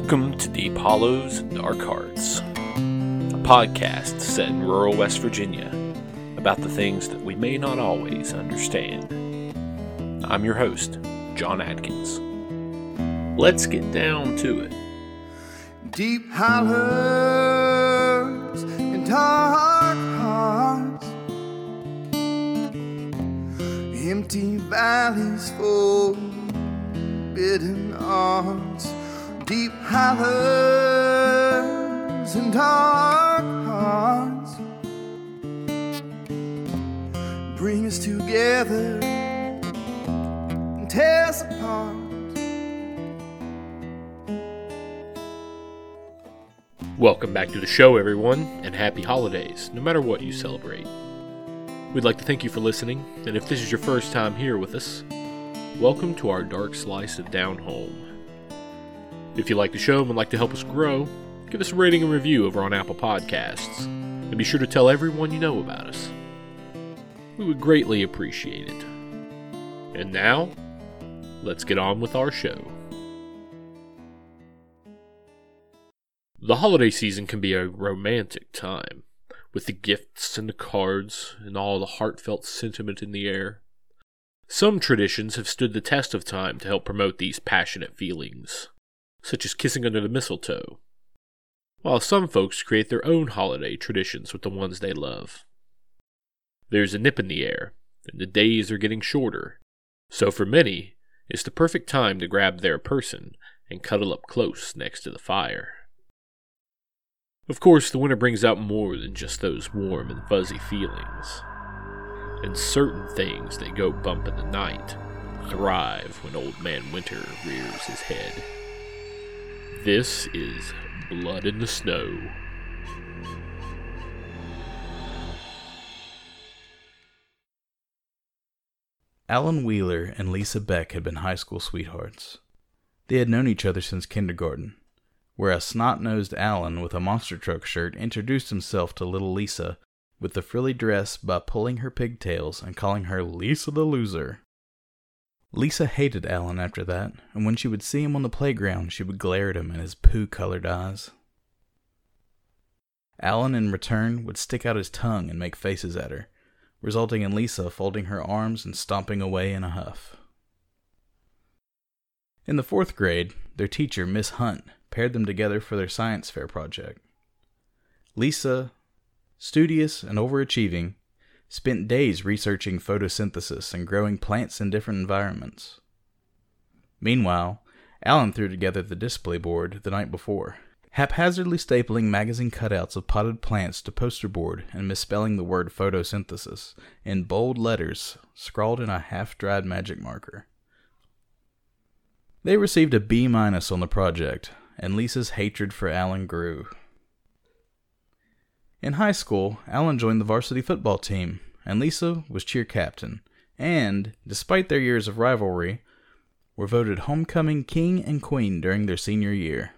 Welcome to Hollows and Dark Hearts, a podcast set in rural West Virginia about the things that we may not always understand. I'm your host, John Atkins. Let's get down to it. Deep hollows and dark hearts, empty valleys full forbidden arms. And dark hearts bring us together and tear us apart. Welcome back to the show, everyone, and happy holidays, no matter what you celebrate. We'd like to thank you for listening, and if this is your first time here with us, welcome to our dark slice of down home. If you like the show and would like to help us grow, give us a rating and review over on Apple Podcasts, and be sure to tell everyone you know about us. We would greatly appreciate it. And now, let's get on with our show. The holiday season can be a romantic time, with the gifts and the cards and all the heartfelt sentiment in the air. Some traditions have stood the test of time to help promote these passionate feelings, such as kissing under the mistletoe, while some folks create their own holiday traditions with the ones they love. There's a nip in the air, and the days are getting shorter, so for many, it's the perfect time to grab their person and cuddle up close next to the fire. Of course, the winter brings out more than just those warm and fuzzy feelings. And certain things that go bump in the night thrive when Old Man Winter rears his head. This is Blood in the Snow. Alan Wheeler and Lisa Beck had been high school sweethearts. They had known each other since kindergarten, where a snot nosed Alan with a monster truck shirt introduced himself to little Lisa with the frilly dress by pulling her pigtails and calling her Lisa the Loser. Lisa hated Alan after that, and when she would see him on the playground, she would glare at him in his poo colored eyes. Alan, in return, would stick out his tongue and make faces at her, resulting in Lisa folding her arms and stomping away in a huff. In the fourth grade, their teacher, Miss Hunt, paired them together for their science fair project. Lisa, studious and overachieving, spent days researching photosynthesis and growing plants in different environments. Meanwhile, Alan threw together the display board the night before, haphazardly stapling magazine cutouts of potted plants to poster board and misspelling the word photosynthesis in bold letters scrawled in a half dried magic marker. They received a B minus on the project, and Lisa's hatred for Alan grew. In high school, Alan joined the varsity football team, and Lisa was cheer captain, and, despite their years of rivalry, were voted homecoming king and queen during their senior year.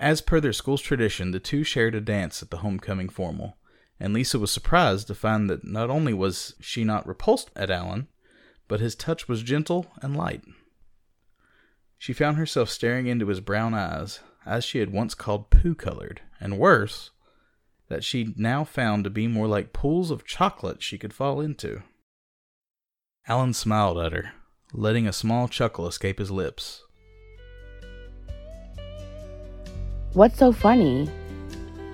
As per their school's tradition, the two shared a dance at the homecoming formal, and Lisa was surprised to find that not only was she not repulsed at Alan, but his touch was gentle and light. She found herself staring into his brown eyes, as she had once called poo colored, and worse, that she now found to be more like pools of chocolate she could fall into. Alan smiled at her, letting a small chuckle escape his lips. What's so funny?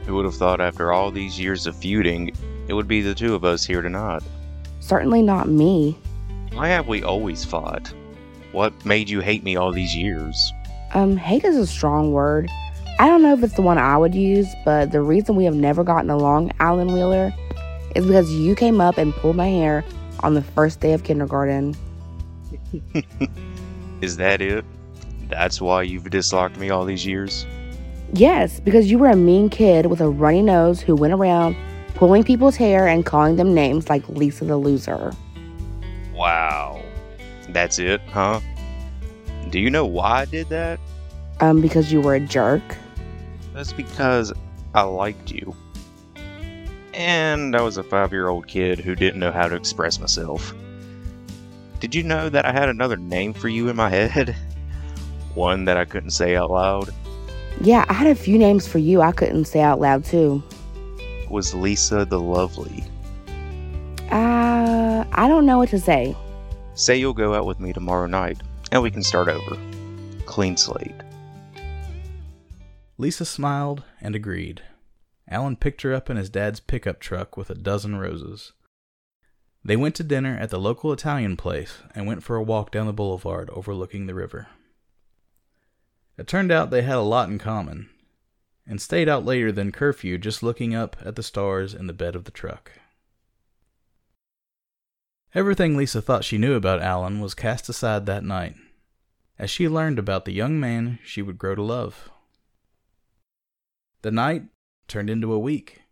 Who would have thought after all these years of feuding, it would be the two of us here tonight? Certainly not me. Why have we always fought? What made you hate me all these years? Um, hate is a strong word. I don't know if it's the one I would use, but the reason we have never gotten along, Alan Wheeler, is because you came up and pulled my hair on the first day of kindergarten. Is that it? That's why you've disliked me all these years? Yes, because you were a mean kid with a runny nose who went around pulling people's hair and calling them names like Lisa the Loser. Wow. That's it, huh? Do you know why I did that? Um, because you were a jerk. That's because I liked you. And I was a five year old kid who didn't know how to express myself. Did you know that I had another name for you in my head? one that I couldn't say out loud Yeah, I had a few names for you I couldn't say out loud too. was Lisa the Lovely. Uh, I don't know what to say. Say you'll go out with me tomorrow night, and we can start over. Clean slate. Lisa smiled and agreed. Alan picked her up in his dad's pickup truck with a dozen roses. They went to dinner at the local Italian place and went for a walk down the boulevard overlooking the river. It turned out they had a lot in common, and stayed out later than curfew just looking up at the stars in the bed of the truck. Everything Lisa thought she knew about Alan was cast aside that night, as she learned about the young man she would grow to love. The night turned into a week,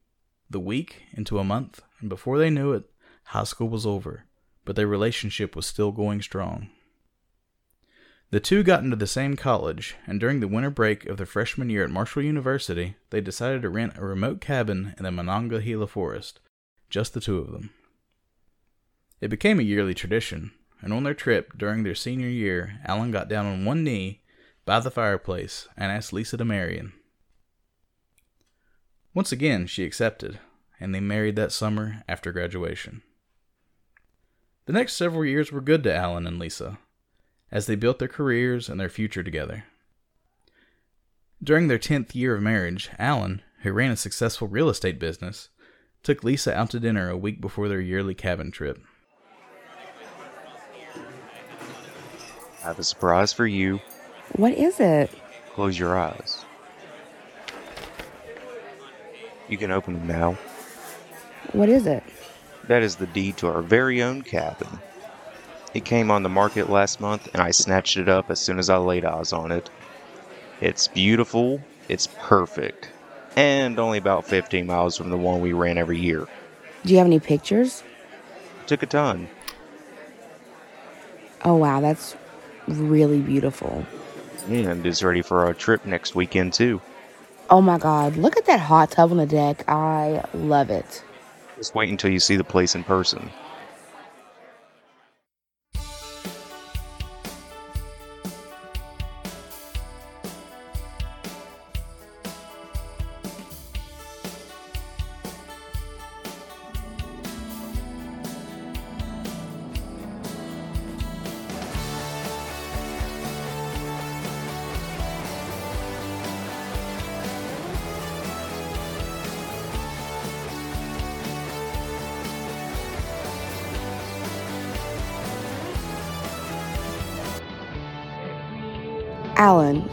the week into a month, and before they knew it, high school was over, but their relationship was still going strong. The two got into the same college, and during the winter break of their freshman year at Marshall University, they decided to rent a remote cabin in the Monongahela forest, just the two of them. It became a yearly tradition, and on their trip during their senior year, Alan got down on one knee by the fireplace and asked Lisa to marry him. Once again, she accepted, and they married that summer after graduation. The next several years were good to Alan and Lisa, as they built their careers and their future together. During their 10th year of marriage, Alan, who ran a successful real estate business, took Lisa out to dinner a week before their yearly cabin trip. I have a surprise for you. What is it? Close your eyes. You can open them now. What is it? That is the deed to our very own cabin. It came on the market last month, and I snatched it up as soon as I laid eyes on it. It's beautiful, it's perfect, and only about 15 miles from the one we ran every year. Do you have any pictures? Took a ton. Oh, wow, that's really beautiful. And is ready for our trip next weekend, too. Oh my god, look at that hot tub on the deck. I love it. Just wait until you see the place in person.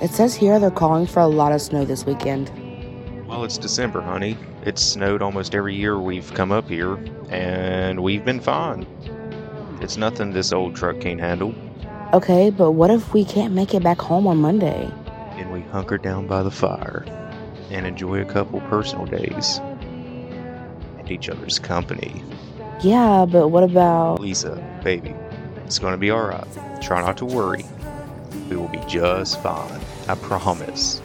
It says here they're calling for a lot of snow this weekend. Well, it's December, honey. It's snowed almost every year we've come up here, and we've been fine. It's nothing this old truck can't handle. Okay, but what if we can't make it back home on Monday? And we hunker down by the fire and enjoy a couple personal days and each other's company. Yeah, but what about. Lisa, baby, it's gonna be alright. Try not to worry. We will be just fine. I promise.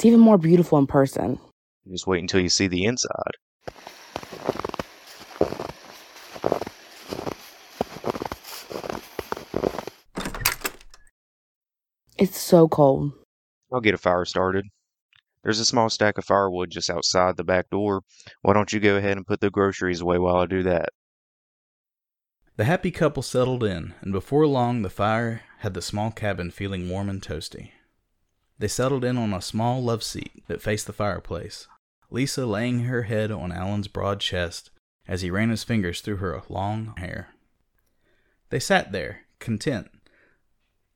It's even more beautiful in person. Just wait until you see the inside. It's so cold. I'll get a fire started. There's a small stack of firewood just outside the back door. Why don't you go ahead and put the groceries away while I do that? The happy couple settled in, and before long the fire had the small cabin feeling warm and toasty. They settled in on a small love seat that faced the fireplace, Lisa laying her head on Alan's broad chest as he ran his fingers through her long hair. They sat there, content,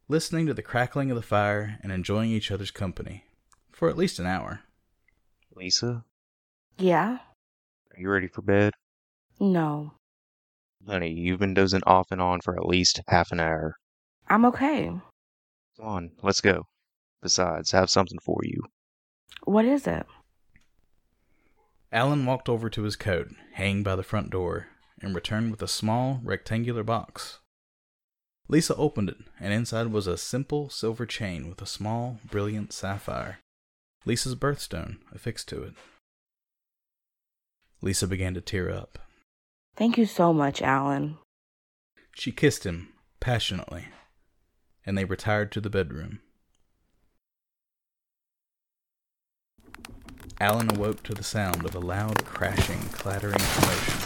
listening to the crackling of the fire and enjoying each other's company for at least an hour. Lisa, Yeah? are you ready for bed? No. Honey, you've been dozing off and on for at least half an hour. I'm okay. Come on, let's go. Besides, I have something for you. What is it? Alan walked over to his coat, hanging by the front door, and returned with a small, rectangular box. Lisa opened it, and inside was a simple silver chain with a small, brilliant sapphire. Lisa's birthstone affixed to it. Lisa began to tear up. Thank you so much, Alan. She kissed him passionately, and they retired to the bedroom. Alan awoke to the sound of a loud crashing, clattering commotion.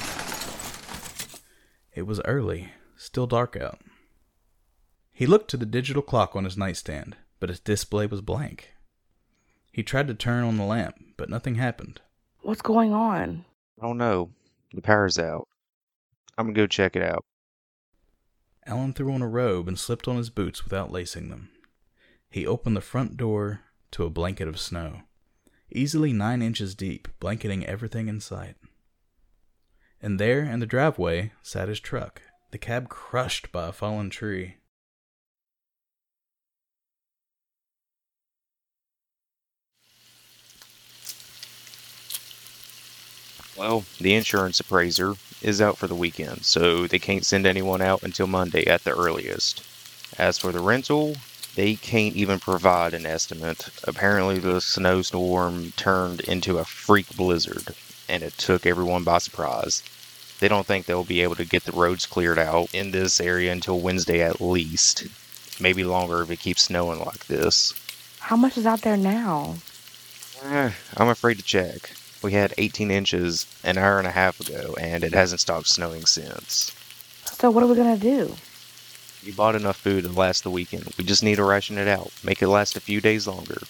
It was early, still dark out. He looked to the digital clock on his nightstand, but its display was blank. He tried to turn on the lamp, but nothing happened. What's going on? I don't know. The power's out. I'm gonna go check it out. Alan threw on a robe and slipped on his boots without lacing them. He opened the front door to a blanket of snow, easily nine inches deep, blanketing everything in sight. And there, in the driveway, sat his truck, the cab crushed by a fallen tree. Well, the insurance appraiser is out for the weekend, so they can't send anyone out until Monday at the earliest. As for the rental, they can't even provide an estimate. Apparently, the snowstorm turned into a freak blizzard, and it took everyone by surprise. They don't think they'll be able to get the roads cleared out in this area until Wednesday at least. Maybe longer if it keeps snowing like this. How much is out there now? Eh, I'm afraid to check. We had 18 inches an hour and a half ago, and it hasn't stopped snowing since. So, what are we gonna do? We bought enough food to last the weekend. We just need to ration it out, make it last a few days longer.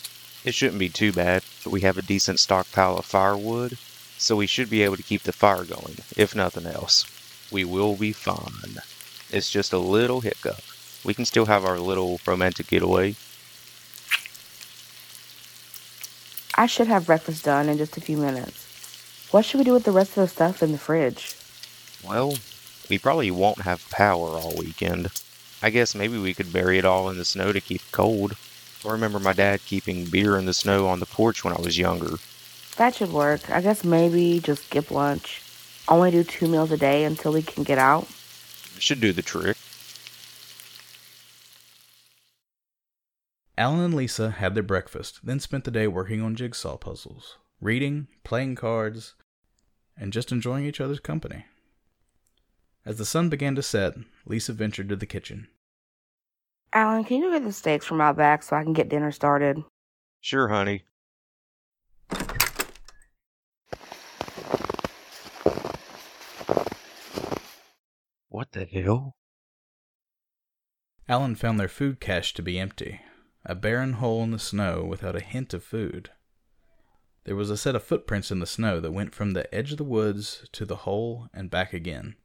It shouldn't be too bad, but we have a decent stockpile of firewood, so we should be able to keep the fire going, if nothing else. We will be fine. It's just a little hiccup. We can still have our little romantic getaway. I should have breakfast done in just a few minutes. What should we do with the rest of the stuff in the fridge? Well, we probably won't have power all weekend. I guess maybe we could bury it all in the snow to keep cold. I remember my dad keeping beer in the snow on the porch when I was younger. That should work. I guess maybe just skip lunch. Only do two meals a day until we can get out. Should do the trick. Alan and Lisa had their breakfast, then spent the day working on jigsaw puzzles, reading, playing cards, and just enjoying each other's company. As the sun began to set, Lisa ventured to the kitchen. Alan, can you get the steaks from out back so I can get dinner started? Sure, honey. What the hell? Alan found their food cache to be empty, a barren hole in the snow without a hint of food. There was a set of footprints in the snow that went from the edge of the woods to the hole and back again.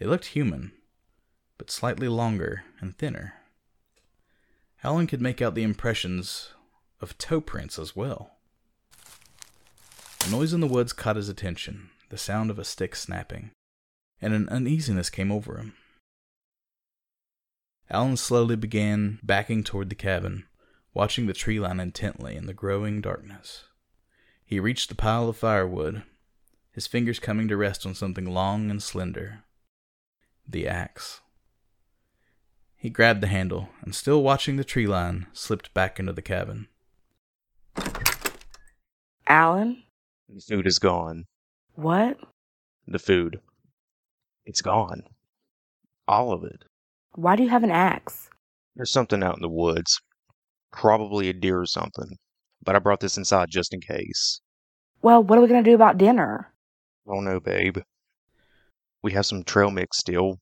They looked human, but slightly longer and thinner. Alan could make out the impressions of toe prints as well. A noise in the woods caught his attention, the sound of a stick snapping, and an uneasiness came over him. Alan slowly began backing toward the cabin, watching the tree line intently in the growing darkness. He reached the pile of firewood, his fingers coming to rest on something long and slender the axe. He grabbed the handle and, still watching the tree line, slipped back into the cabin. Alan? The food is gone. What? The food. It's gone. All of it. Why do you have an axe? There's something out in the woods. Probably a deer or something. But I brought this inside just in case. Well, what are we gonna do about dinner? Oh no, babe. We have some trail mix still.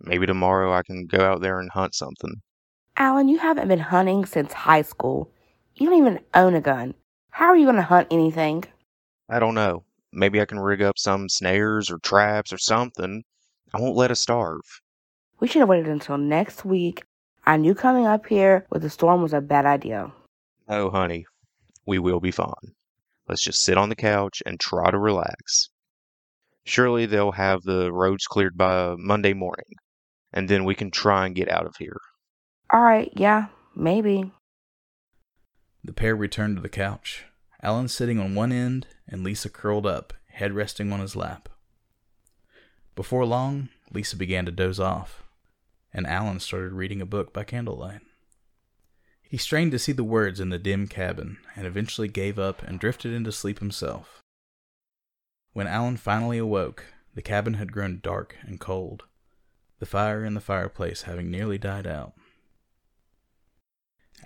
Maybe tomorrow I can go out there and hunt something. Alan, you haven't been hunting since high school. You don't even own a gun. How are you gonna hunt anything? I don't know. Maybe I can rig up some snares or traps or something. I won't let us starve. We should have waited until next week. I knew coming up here with the storm was a bad idea. Oh, honey, we will be fine. Let's just sit on the couch and try to relax. Surely they'll have the roads cleared by Monday morning, and then we can try and get out of here. All right, yeah, maybe. The pair returned to the couch, Alan sitting on one end and Lisa curled up, head resting on his lap. Before long, Lisa began to doze off, and Alan started reading a book by candlelight. He strained to see the words in the dim cabin and eventually gave up and drifted into sleep himself. When Alan finally awoke, the cabin had grown dark and cold, the fire in the fireplace having nearly died out.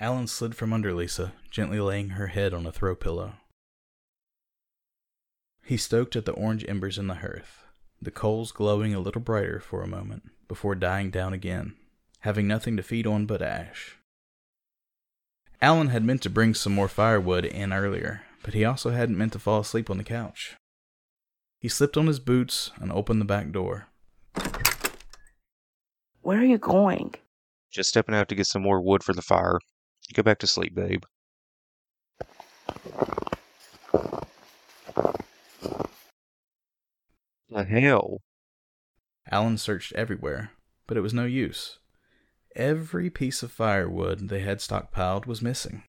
Alan slid from under Lisa, gently laying her head on a throw pillow. He stoked at the orange embers in the hearth, the coals glowing a little brighter for a moment before dying down again, having nothing to feed on but ash. Alan had meant to bring some more firewood in earlier, but he also hadn't meant to fall asleep on the couch. He slipped on his boots and opened the back door. Where are you going? Just stepping out to get some more wood for the fire. Go back to sleep, babe. The hell? Alan searched everywhere, but it was no use. Every piece of firewood they had stockpiled was missing,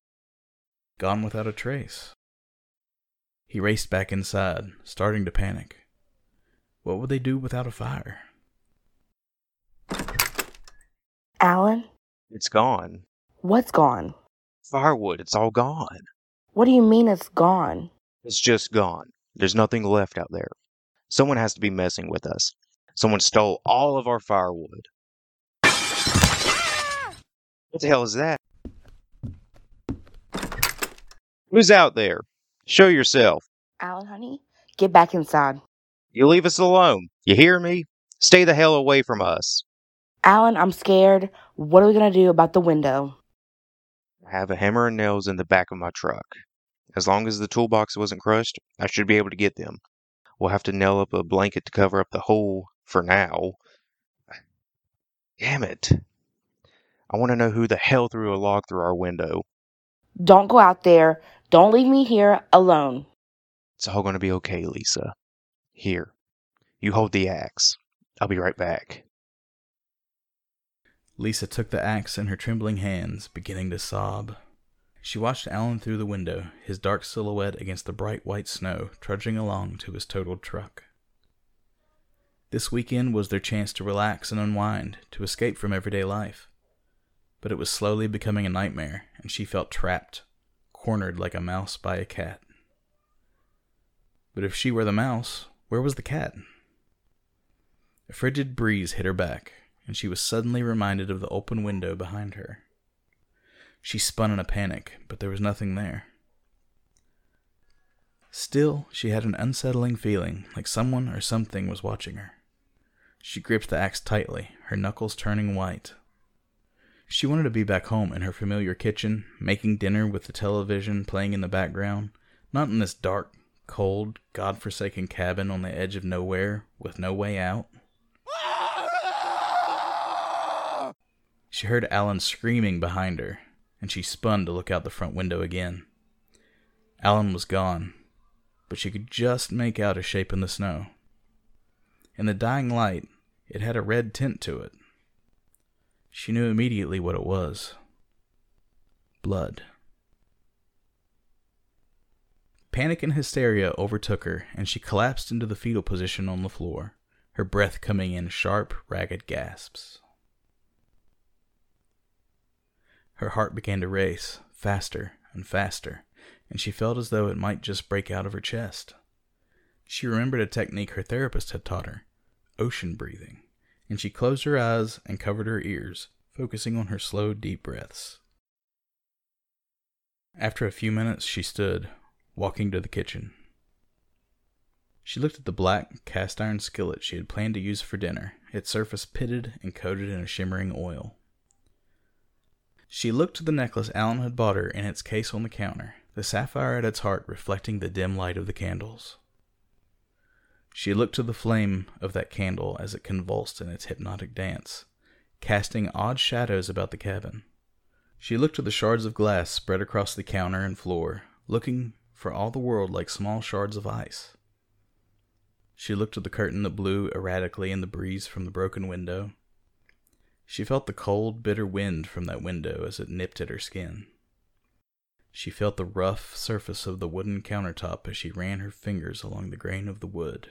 gone without a trace. He raced back inside, starting to panic. What would they do without a fire? Alan? It's gone. What's gone? Firewood, it's all gone. What do you mean it's gone? It's just gone. There's nothing left out there. Someone has to be messing with us. Someone stole all of our firewood. What the hell is that? Who's out there? Show yourself. Alan, honey, get back inside. You leave us alone. You hear me? Stay the hell away from us. Alan, I'm scared. What are we going to do about the window? I have a hammer and nails in the back of my truck. As long as the toolbox wasn't crushed, I should be able to get them. We'll have to nail up a blanket to cover up the hole for now. Damn it. I want to know who the hell threw a log through our window. Don't go out there. Don't leave me here alone. It's all going to be okay, Lisa. Here, you hold the axe. I'll be right back. Lisa took the axe in her trembling hands, beginning to sob. She watched Alan through the window, his dark silhouette against the bright white snow, trudging along to his totaled truck. This weekend was their chance to relax and unwind, to escape from everyday life. But it was slowly becoming a nightmare, and she felt trapped, cornered like a mouse by a cat. But if she were the mouse, where was the cat? A frigid breeze hit her back, and she was suddenly reminded of the open window behind her. She spun in a panic, but there was nothing there. Still, she had an unsettling feeling, like someone or something was watching her. She gripped the axe tightly, her knuckles turning white. She wanted to be back home in her familiar kitchen, making dinner with the television playing in the background, not in this dark, cold, god-forsaken cabin on the edge of nowhere with no way out. She heard Alan screaming behind her, and she spun to look out the front window again. Alan was gone, but she could just make out a shape in the snow. In the dying light, it had a red tint to it. She knew immediately what it was blood. Panic and hysteria overtook her, and she collapsed into the fetal position on the floor, her breath coming in sharp, ragged gasps. Her heart began to race, faster and faster, and she felt as though it might just break out of her chest. She remembered a technique her therapist had taught her ocean breathing, and she closed her eyes and covered her ears, focusing on her slow, deep breaths. After a few minutes, she stood, walking to the kitchen. She looked at the black, cast iron skillet she had planned to use for dinner, its surface pitted and coated in a shimmering oil. She looked to the necklace Alan had bought her in its case on the counter, the sapphire at its heart reflecting the dim light of the candles. She looked to the flame of that candle as it convulsed in its hypnotic dance, casting odd shadows about the cabin. She looked to the shards of glass spread across the counter and floor, looking for all the world like small shards of ice. She looked at the curtain that blew erratically in the breeze from the broken window. She felt the cold, bitter wind from that window as it nipped at her skin. She felt the rough surface of the wooden countertop as she ran her fingers along the grain of the wood.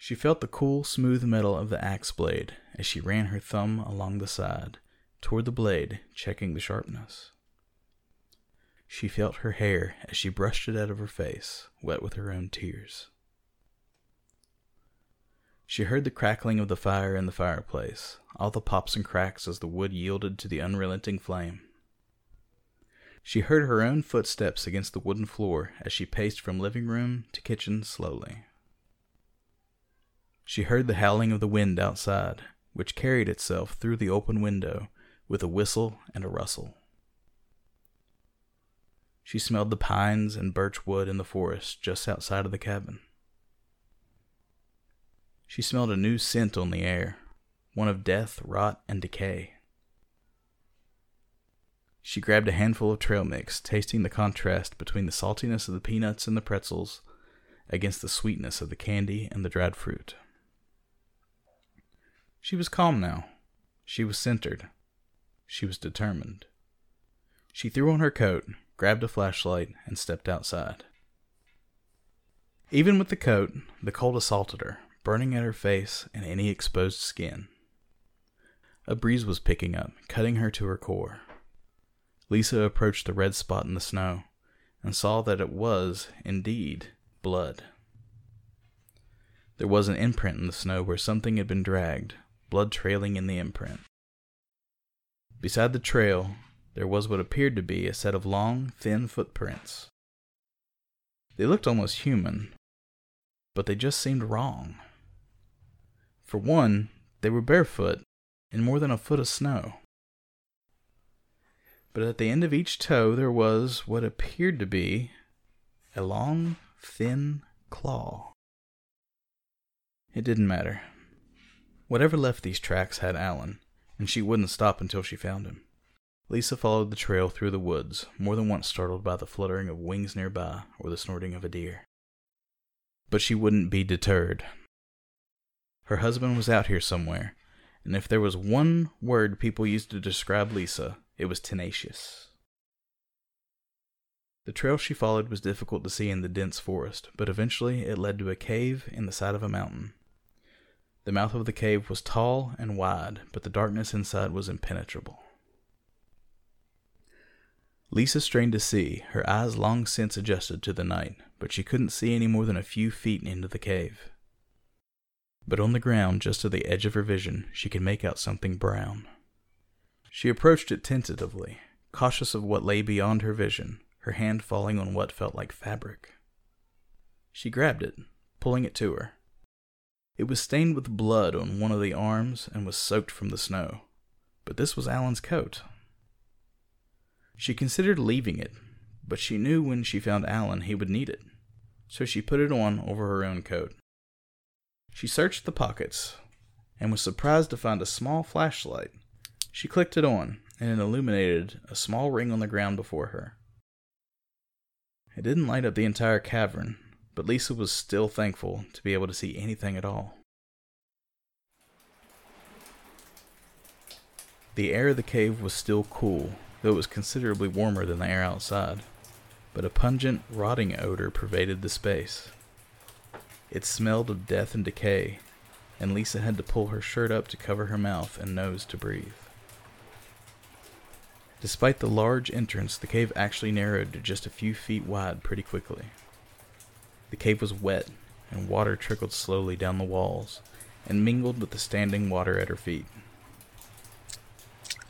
She felt the cool, smooth metal of the axe blade as she ran her thumb along the side, toward the blade, checking the sharpness. She felt her hair as she brushed it out of her face, wet with her own tears. She heard the crackling of the fire in the fireplace, all the pops and cracks as the wood yielded to the unrelenting flame. She heard her own footsteps against the wooden floor as she paced from living room to kitchen slowly. She heard the howling of the wind outside, which carried itself through the open window with a whistle and a rustle. She smelled the pines and birch wood in the forest just outside of the cabin. She smelled a new scent on the air, one of death, rot, and decay. She grabbed a handful of trail mix, tasting the contrast between the saltiness of the peanuts and the pretzels against the sweetness of the candy and the dried fruit. She was calm now. She was centered. She was determined. She threw on her coat, grabbed a flashlight, and stepped outside. Even with the coat, the cold assaulted her, burning at her face and any exposed skin. A breeze was picking up, cutting her to her core. Lisa approached the red spot in the snow and saw that it was, indeed, blood. There was an imprint in the snow where something had been dragged, blood trailing in the imprint. Beside the trail, there was what appeared to be a set of long, thin footprints. They looked almost human, but they just seemed wrong. For one, they were barefoot in more than a foot of snow. But at the end of each toe there was what appeared to be a long, thin claw. It didn't matter. Whatever left these tracks had Alan, and she wouldn't stop until she found him. Lisa followed the trail through the woods, more than once startled by the fluttering of wings nearby or the snorting of a deer. But she wouldn't be deterred. Her husband was out here somewhere, and if there was one word people used to describe Lisa, it was tenacious. The trail she followed was difficult to see in the dense forest, but eventually it led to a cave in the side of a mountain. The mouth of the cave was tall and wide, but the darkness inside was impenetrable. Lisa strained to see, her eyes long since adjusted to the night, but she couldn't see any more than a few feet into the cave. But on the ground, just to the edge of her vision, she could make out something brown. She approached it tentatively, cautious of what lay beyond her vision, her hand falling on what felt like fabric. She grabbed it, pulling it to her. It was stained with blood on one of the arms and was soaked from the snow. But this was Alan's coat. She considered leaving it, but she knew when she found Alan he would need it, so she put it on over her own coat. She searched the pockets and was surprised to find a small flashlight. She clicked it on, and it illuminated a small ring on the ground before her. It didn't light up the entire cavern, but Lisa was still thankful to be able to see anything at all. The air of the cave was still cool, though it was considerably warmer than the air outside, but a pungent, rotting odor pervaded the space. It smelled of death and decay, and Lisa had to pull her shirt up to cover her mouth and nose to breathe. Despite the large entrance, the cave actually narrowed to just a few feet wide pretty quickly. The cave was wet, and water trickled slowly down the walls and mingled with the standing water at her feet.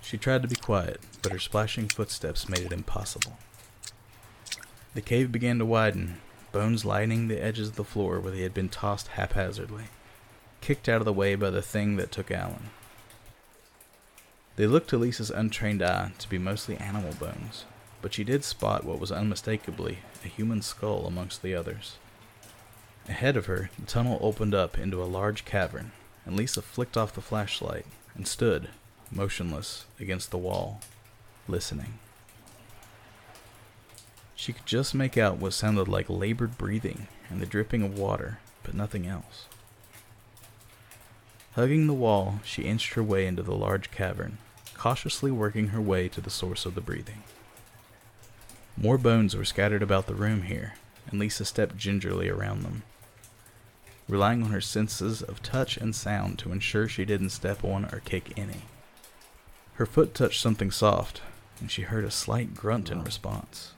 She tried to be quiet, but her splashing footsteps made it impossible. The cave began to widen, bones lining the edges of the floor where they had been tossed haphazardly, kicked out of the way by the thing that took Alan. They looked to Lisa's untrained eye to be mostly animal bones, but she did spot what was unmistakably a human skull amongst the others. Ahead of her, the tunnel opened up into a large cavern, and Lisa flicked off the flashlight and stood, motionless against the wall, listening. She could just make out what sounded like labored breathing and the dripping of water, but nothing else. Hugging the wall, she inched her way into the large cavern, cautiously working her way to the source of the breathing. More bones were scattered about the room here, and Lisa stepped gingerly around them, relying on her senses of touch and sound to ensure she didn't step on or kick any. Her foot touched something soft, and she heard a slight grunt in response.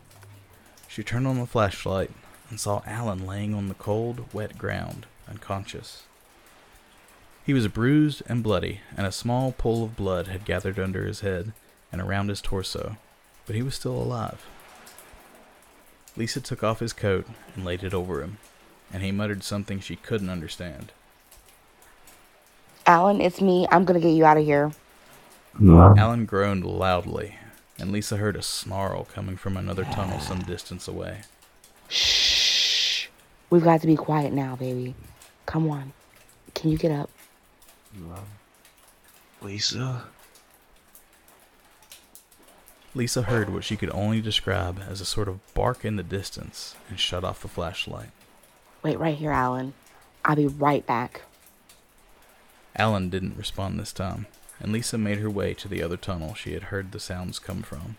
She turned on the flashlight and saw Alan laying on the cold, wet ground, unconscious. He was bruised and bloody, and a small pool of blood had gathered under his head and around his torso, but he was still alive. Lisa took off his coat and laid it over him, and he muttered something she couldn't understand. Alan, it's me. I'm gonna get you out of here. Alan groaned loudly, and Lisa heard a snarl coming from another tunnel some distance away. Shh. We've got to be quiet now, baby. Come on. Can you get up? Lisa? Lisa heard what she could only describe as a sort of bark in the distance and shut off the flashlight. Wait right here, Alan. I'll be right back. Alan didn't respond this time, and Lisa made her way to the other tunnel she had heard the sounds come from.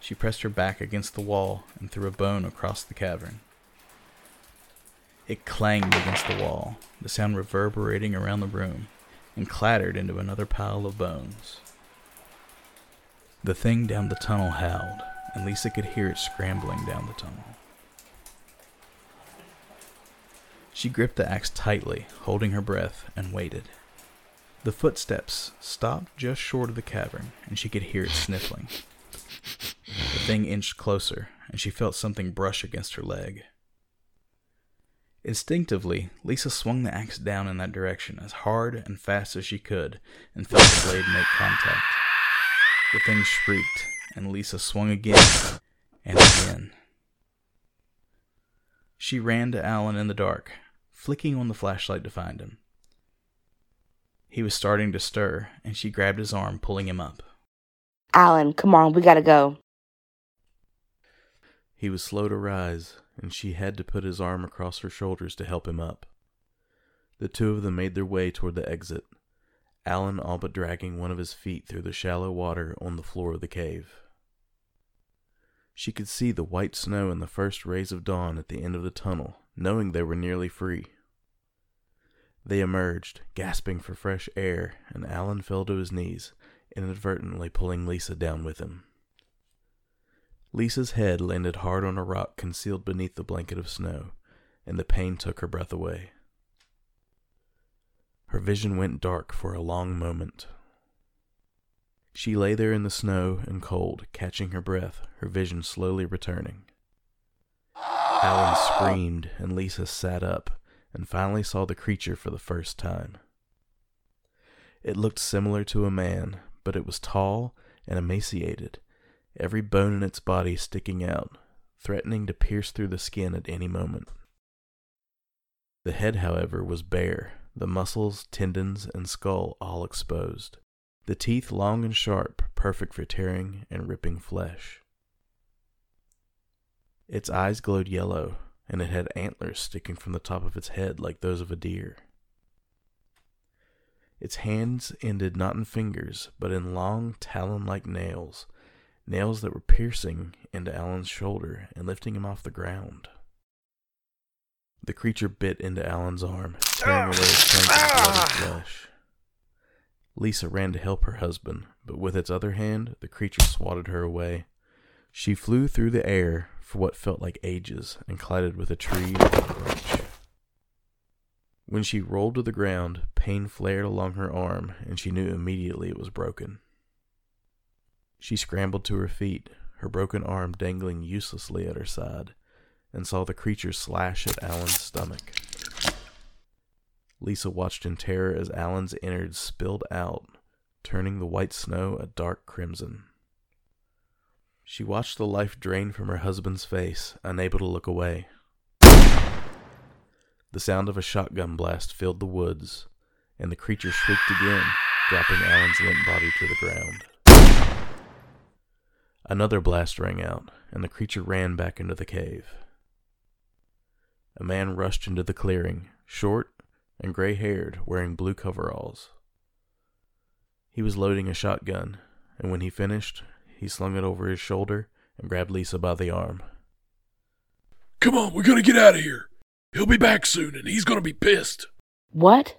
She pressed her back against the wall and threw a bone across the cavern. It clanged against the wall, the sound reverberating around the room, and clattered into another pile of bones. The thing down the tunnel howled, and Lisa could hear it scrambling down the tunnel. She gripped the axe tightly, holding her breath, and waited. The footsteps stopped just short of the cavern, and she could hear it sniffling. The thing inched closer, and she felt something brush against her leg. Instinctively, Lisa swung the axe down in that direction as hard and fast as she could and felt the blade make contact. The thing shrieked, and Lisa swung again and again. She ran to Alan in the dark, flicking on the flashlight to find him. He was starting to stir, and she grabbed his arm, pulling him up. Alan, come on. We gotta go. He was slow to rise, and she had to put his arm across her shoulders to help him up. The two of them made their way toward the exit, Alan all but dragging one of his feet through the shallow water on the floor of the cave. She could see the white snow in the first rays of dawn at the end of the tunnel, knowing they were nearly free. They emerged, gasping for fresh air, and Alan fell to his knees, inadvertently pulling Lisa down with him. Lisa's head landed hard on a rock concealed beneath the blanket of snow, and the pain took her breath away. Her vision went dark for a long moment. She lay there in the snow and cold, catching her breath, her vision slowly returning. Alan screamed, and Lisa sat up and finally saw the creature for the first time. It looked similar to a man, but it was tall and emaciated, every bone in its body sticking out, threatening to pierce through the skin at any moment. The head, however, was bare, the muscles, tendons, and skull all exposed, the teeth long and sharp, perfect for tearing and ripping flesh. Its eyes glowed yellow, and it had antlers sticking from the top of its head like those of a deer. Its hands ended not in fingers, but in long, talon like nails, nails that were piercing into Alan's shoulder and lifting him off the ground. The creature bit into Alan's arm, tearing away its chunk of bloody ah! flesh. Lisa ran to help her husband, but with its other hand, the creature swatted her away. She flew through the air for what felt like ages and collided with a tree or a branch. When she rolled to the ground, pain flared along her arm, and she knew immediately it was broken. She scrambled to her feet, her broken arm dangling uselessly at her side, and saw the creature slash at Alan's stomach. Lisa watched in terror as Alan's innards spilled out, turning the white snow a dark crimson. She watched the life drain from her husband's face, unable to look away. The sound of a shotgun blast filled the woods, and the creature shrieked again, dropping Alan's limp body to the ground. Another blast rang out, and the creature ran back into the cave. a man rushed into the clearing, short and gray haired, wearing blue coveralls. He was loading a shotgun, and when he finished, he slung it over his shoulder and grabbed Lisa by the arm. Come on, we're gonna get out of here. He'll be back soon, and he's gonna be pissed. What?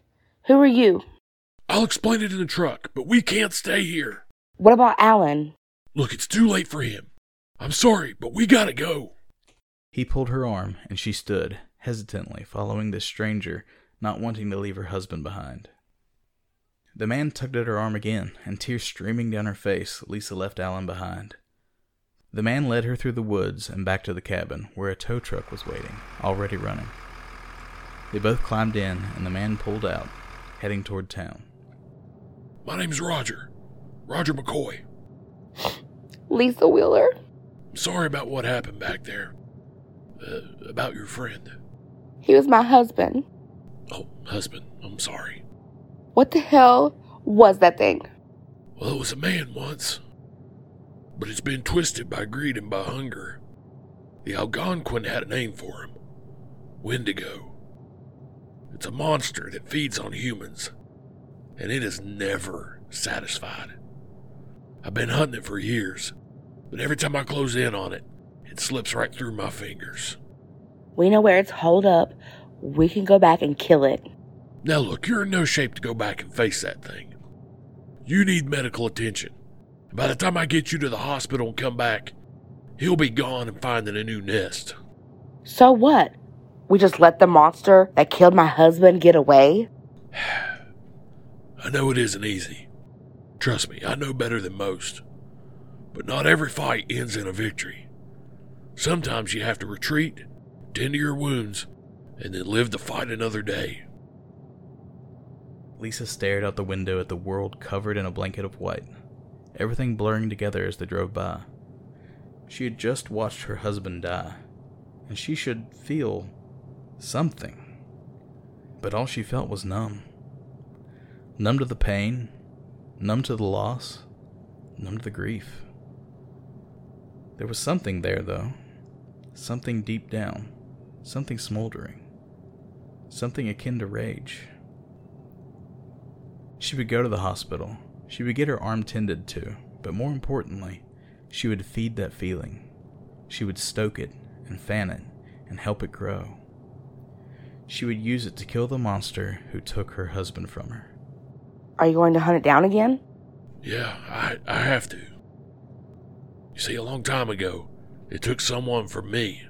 Who are you? I'll explain it in the truck, but we can't stay here. What about Alan? Look, it's too late for him. I'm sorry, but we gotta go. He pulled her arm, and she stood, hesitantly following this stranger, not wanting to leave her husband behind. The man tugged at her arm again, and tears streaming down her face, Lisa left Alan behind. The man led her through the woods and back to the cabin, where a tow truck was waiting, already running. They both climbed in, and the man pulled out, heading toward town. My name's Roger. Roger McCoy. Lisa Wheeler? I'm sorry about what happened back there. Uh, about your friend. He was my husband. Oh, husband, I'm sorry. What the hell was that thing? Well, it was a man once. But it's been twisted by greed and by hunger. The Algonquin had a name for him Wendigo. It's a monster that feeds on humans, and it is never satisfied. I've been hunting it for years, but every time I close in on it, it slips right through my fingers. We know where it's holed up. We can go back and kill it. Now, look, you're in no shape to go back and face that thing. You need medical attention. And by the time I get you to the hospital and come back, he'll be gone and finding a new nest. So what? We just let the monster that killed my husband get away? I know it isn't easy. Trust me, I know better than most. But not every fight ends in a victory. Sometimes you have to retreat, tend to your wounds, and then live to fight another day. Lisa stared out the window at the world covered in a blanket of white, everything blurring together as they drove by. She had just watched her husband die, and she should feel something. But all she felt was numb. Numb to the pain, numb to the loss, numb to the grief. There was something there, though. Something deep down, something smoldering, something akin to rage. She would go to the hospital. She would get her arm tended to, but more importantly, she would feed that feeling. She would stoke it and fan it and help it grow. She would use it to kill the monster who took her husband from her. Are you going to hunt it down again? Yeah, I, I have to. You see, a long time ago, it took someone from me,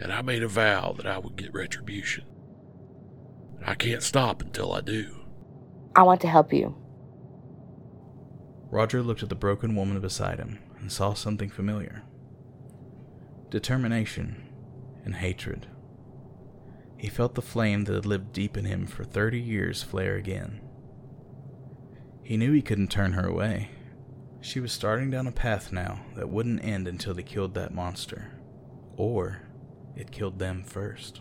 and I made a vow that I would get retribution. I can't stop until I do. I want to help you. Roger looked at the broken woman beside him and saw something familiar determination and hatred. He felt the flame that had lived deep in him for 30 years flare again. He knew he couldn't turn her away. She was starting down a path now that wouldn't end until they killed that monster. Or it killed them first.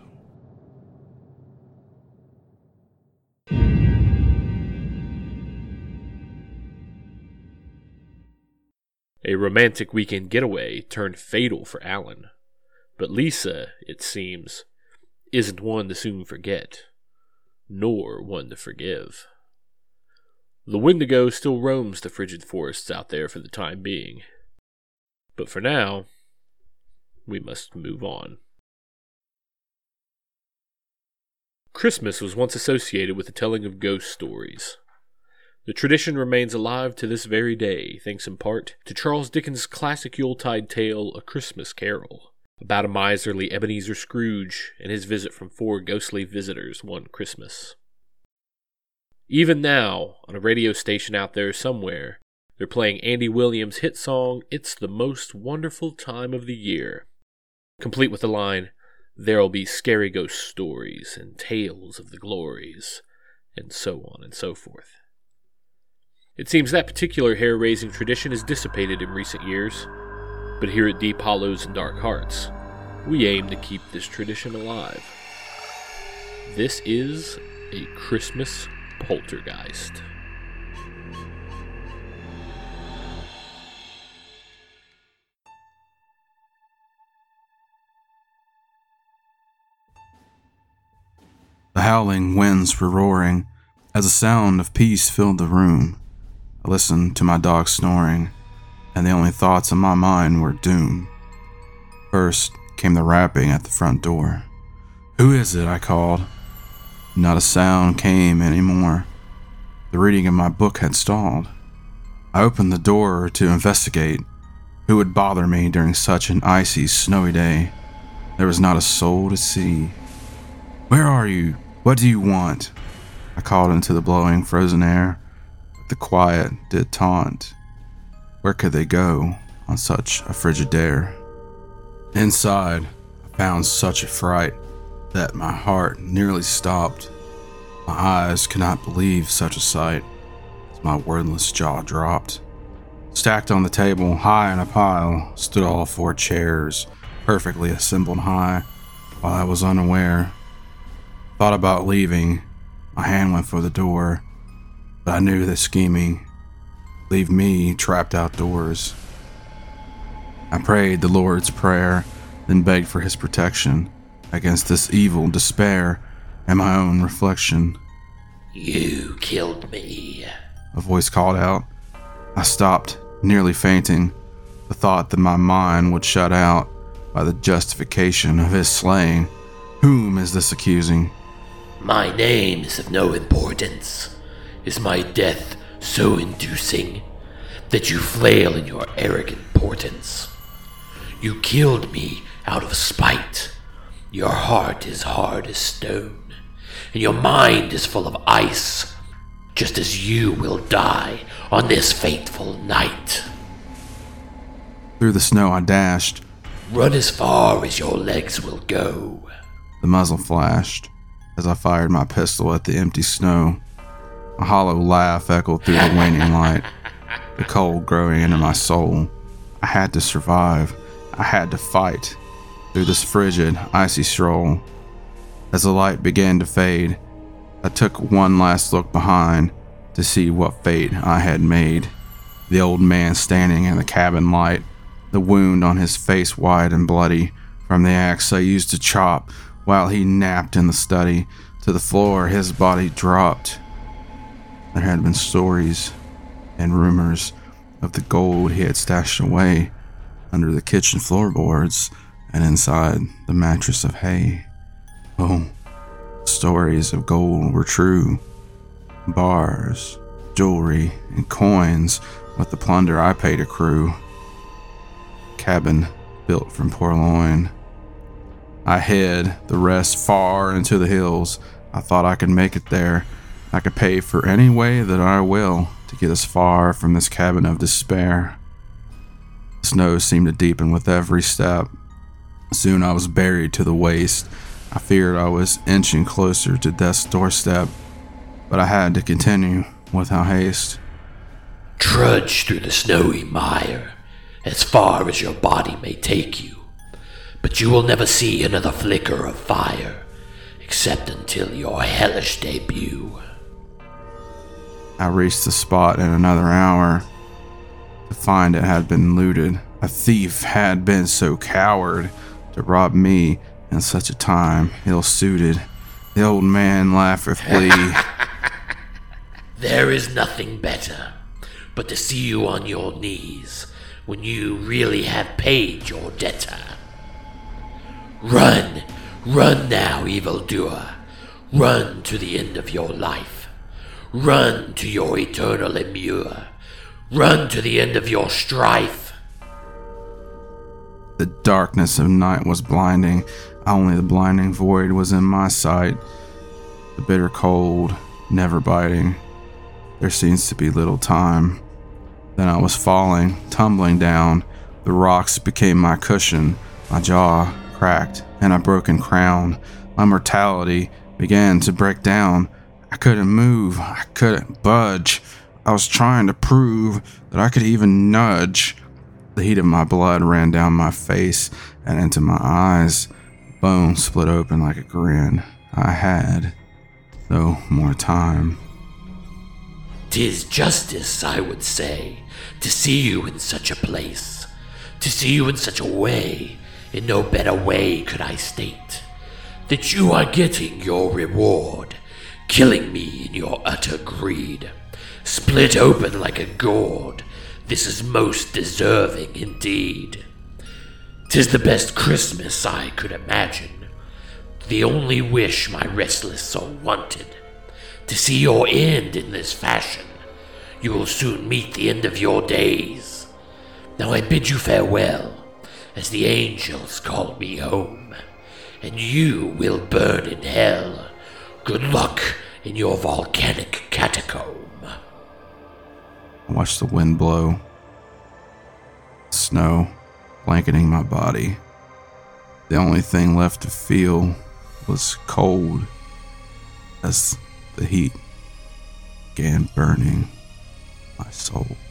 A romantic weekend getaway turned fatal for Alan. But Lisa, it seems, isn't one to soon forget, nor one to forgive. The Wendigo still roams the frigid forests out there for the time being. But for now, we must move on. Christmas was once associated with the telling of ghost stories. The tradition remains alive to this very day, thanks in part to Charles Dickens' classic Yuletide tale, A Christmas Carol, about a miserly Ebenezer Scrooge and his visit from four ghostly visitors one Christmas. Even now, on a radio station out there somewhere, they're playing Andy Williams' hit song, It's the Most Wonderful Time of the Year, complete with the line, There'll be scary ghost stories and tales of the glories, and so on and so forth. It seems that particular hair raising tradition has dissipated in recent years, but here at Deep Hollows and Dark Hearts, we aim to keep this tradition alive. This is a Christmas poltergeist. The howling winds were roaring as a sound of peace filled the room. I listened to my dog snoring, and the only thoughts in my mind were doom. First came the rapping at the front door. Who is it? I called. Not a sound came anymore. The reading of my book had stalled. I opened the door to investigate. Who would bother me during such an icy, snowy day? There was not a soul to see. Where are you? What do you want? I called into the blowing, frozen air, the quiet did taunt. Where could they go on such a frigid dare? Inside, I found such a fright that my heart nearly stopped. My eyes could not believe such a sight as my wordless jaw dropped. Stacked on the table, high in a pile, stood all four chairs, perfectly assembled high, while I was unaware. Thought about leaving. My hand went for the door, I knew that scheming leave me trapped outdoors. I prayed the Lord's Prayer, then begged for his protection against this evil despair and my own reflection. You killed me. A voice called out. I stopped, nearly fainting, the thought that my mind would shut out by the justification of his slaying. Whom is this accusing? My name is of no importance. Is my death so inducing that you flail in your arrogant portents? You killed me out of spite. Your heart is hard as stone, and your mind is full of ice, just as you will die on this fateful night. Through the snow I dashed. Run as far as your legs will go. The muzzle flashed as I fired my pistol at the empty snow. A hollow laugh echoed through the waning light, the cold growing into my soul. I had to survive. I had to fight through this frigid, icy stroll. As the light began to fade, I took one last look behind to see what fate I had made. The old man standing in the cabin light, the wound on his face wide and bloody from the axe I used to chop while he napped in the study. To the floor his body dropped. There had been stories and rumors of the gold he had stashed away under the kitchen floorboards and inside the mattress of hay. Oh, stories of gold were true. Bars, jewelry, and coins with the plunder I paid accrue. Cabin built from purloin. I hid the rest far into the hills. I thought I could make it there. I could pay for any way that I will to get as far from this cabin of despair. The snow seemed to deepen with every step. Soon I was buried to the waist. I feared I was inching closer to death's doorstep, but I had to continue without haste. Trudge through the snowy mire as far as your body may take you, but you will never see another flicker of fire except until your hellish debut. I reached the spot in another hour to find it had been looted. A thief had been so coward to rob me in such a time ill suited. The old man laughed with glee. There is nothing better but to see you on your knees when you really have paid your debtor. Run, run now, evildoer. Run to the end of your life. Run to your eternal immure. Run to the end of your strife. The darkness of night was blinding. Only the blinding void was in my sight. The bitter cold, never biting. There seems to be little time. Then I was falling, tumbling down. The rocks became my cushion. My jaw cracked, and a broken crown. My mortality began to break down. I couldn't move. I couldn't budge. I was trying to prove that I could even nudge. The heat of my blood ran down my face and into my eyes. Bone split open like a grin. I had no more time. Tis justice, I would say, to see you in such a place, to see you in such a way. In no better way could I state that you are getting your reward, killing me in your utter greed. Split open like a gourd, this is most deserving indeed. Tis the best Christmas I could imagine, the only wish my restless soul wanted. To see your end in this fashion, you will soon meet the end of your days. Now I bid you farewell, as the angels call me home, and you will burn in hell. Good luck in your volcanic catacomb. I watched the wind blow, snow blanketing my body. The only thing left to feel was cold as the heat began burning my souls.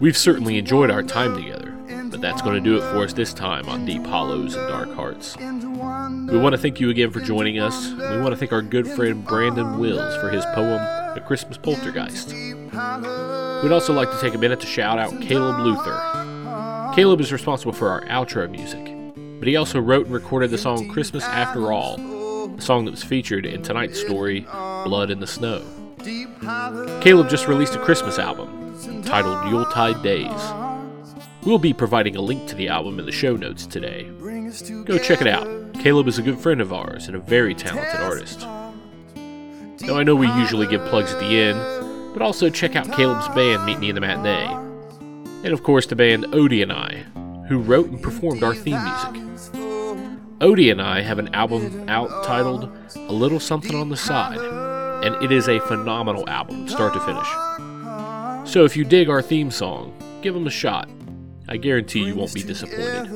We've certainly enjoyed our time together, but that's going to do it for us this time on Deep Hollows and Dark Hearts. We want to thank you again for joining us. We want to thank our good friend Brandon Wills for his poem, The Christmas Poltergeist. We'd also like to take a minute to shout out Caleb Luther. Caleb is responsible for our outro music, but he also wrote and recorded the song Christmas After All, a song that was featured in tonight's story, Blood in the Snow. Caleb just released a Christmas album titled Yuletide Days. We'll be providing a link to the album in the show notes today. Go check it out. Caleb is a good friend of ours and a very talented artist. Now, I know we usually give plugs at the end, but also check out Caleb's band Meet Me in the Matinee. And of course, the band Odie and I, who wrote and performed our theme music. Odie and I have an album out titled A Little Something on the Side, and it is a phenomenal album, start to finish. So if you dig our theme song, give them a shot. I guarantee you won't be disappointed.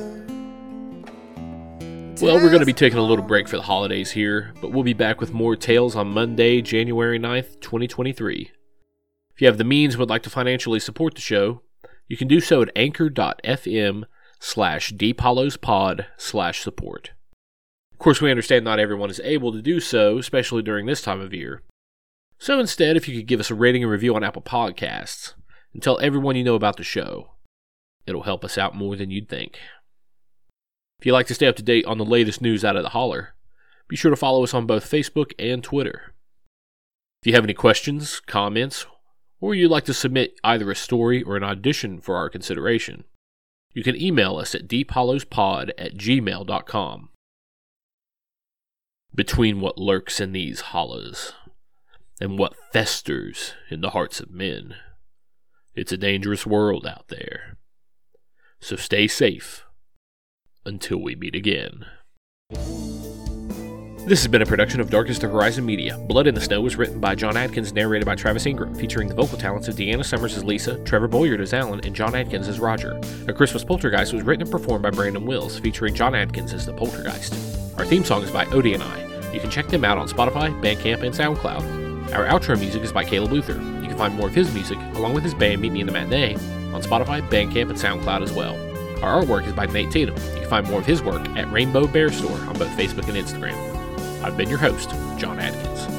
Well, we're going to be taking a little break for the holidays here, but we'll be back with more tales on Monday, January 9th, 2023. If you have the means and would like to financially support the show, you can do so at anchor.fm slash deephollowspod slash support. Of course, we understand not everyone is able to do so, especially during this time of year. So instead, if you could give us a rating and review on Apple Podcasts and tell everyone you know about the show, it'll help us out more than you'd think. If you'd like to stay up to date on the latest news out of the holler, be sure to follow us on both Facebook and Twitter. If you have any questions, comments, or you'd like to submit either a story or an audition for our consideration, you can email us at deephollowspod at gmail.com. Between what lurks in these hollows and what festers in the hearts of men, it's a dangerous world out there. So stay safe until we meet again. This has been a production of Darkest of Horizon Media. Blood in the Snow was written by John Adkins, narrated by Travis Ingram, featuring the vocal talents of Deanna Summers as Lisa, Trevor Boyard as Alan, and John Adkins as Roger. A Christmas Poltergeist was written and performed by Brandon Wills, featuring John Adkins as the Poltergeist. Our theme song is by Odie and I. You can check them out on Spotify, Bandcamp, and SoundCloud. Our outro music is by Caleb Luther. You can find more of his music, along with his band Meet Me in the Matinee, on Spotify, Bandcamp, and SoundCloud as well. Our artwork is by Nate Tatum. You can find more of his work at Rainbow Bear Store on both Facebook and Instagram. I've been your host, John Adkins.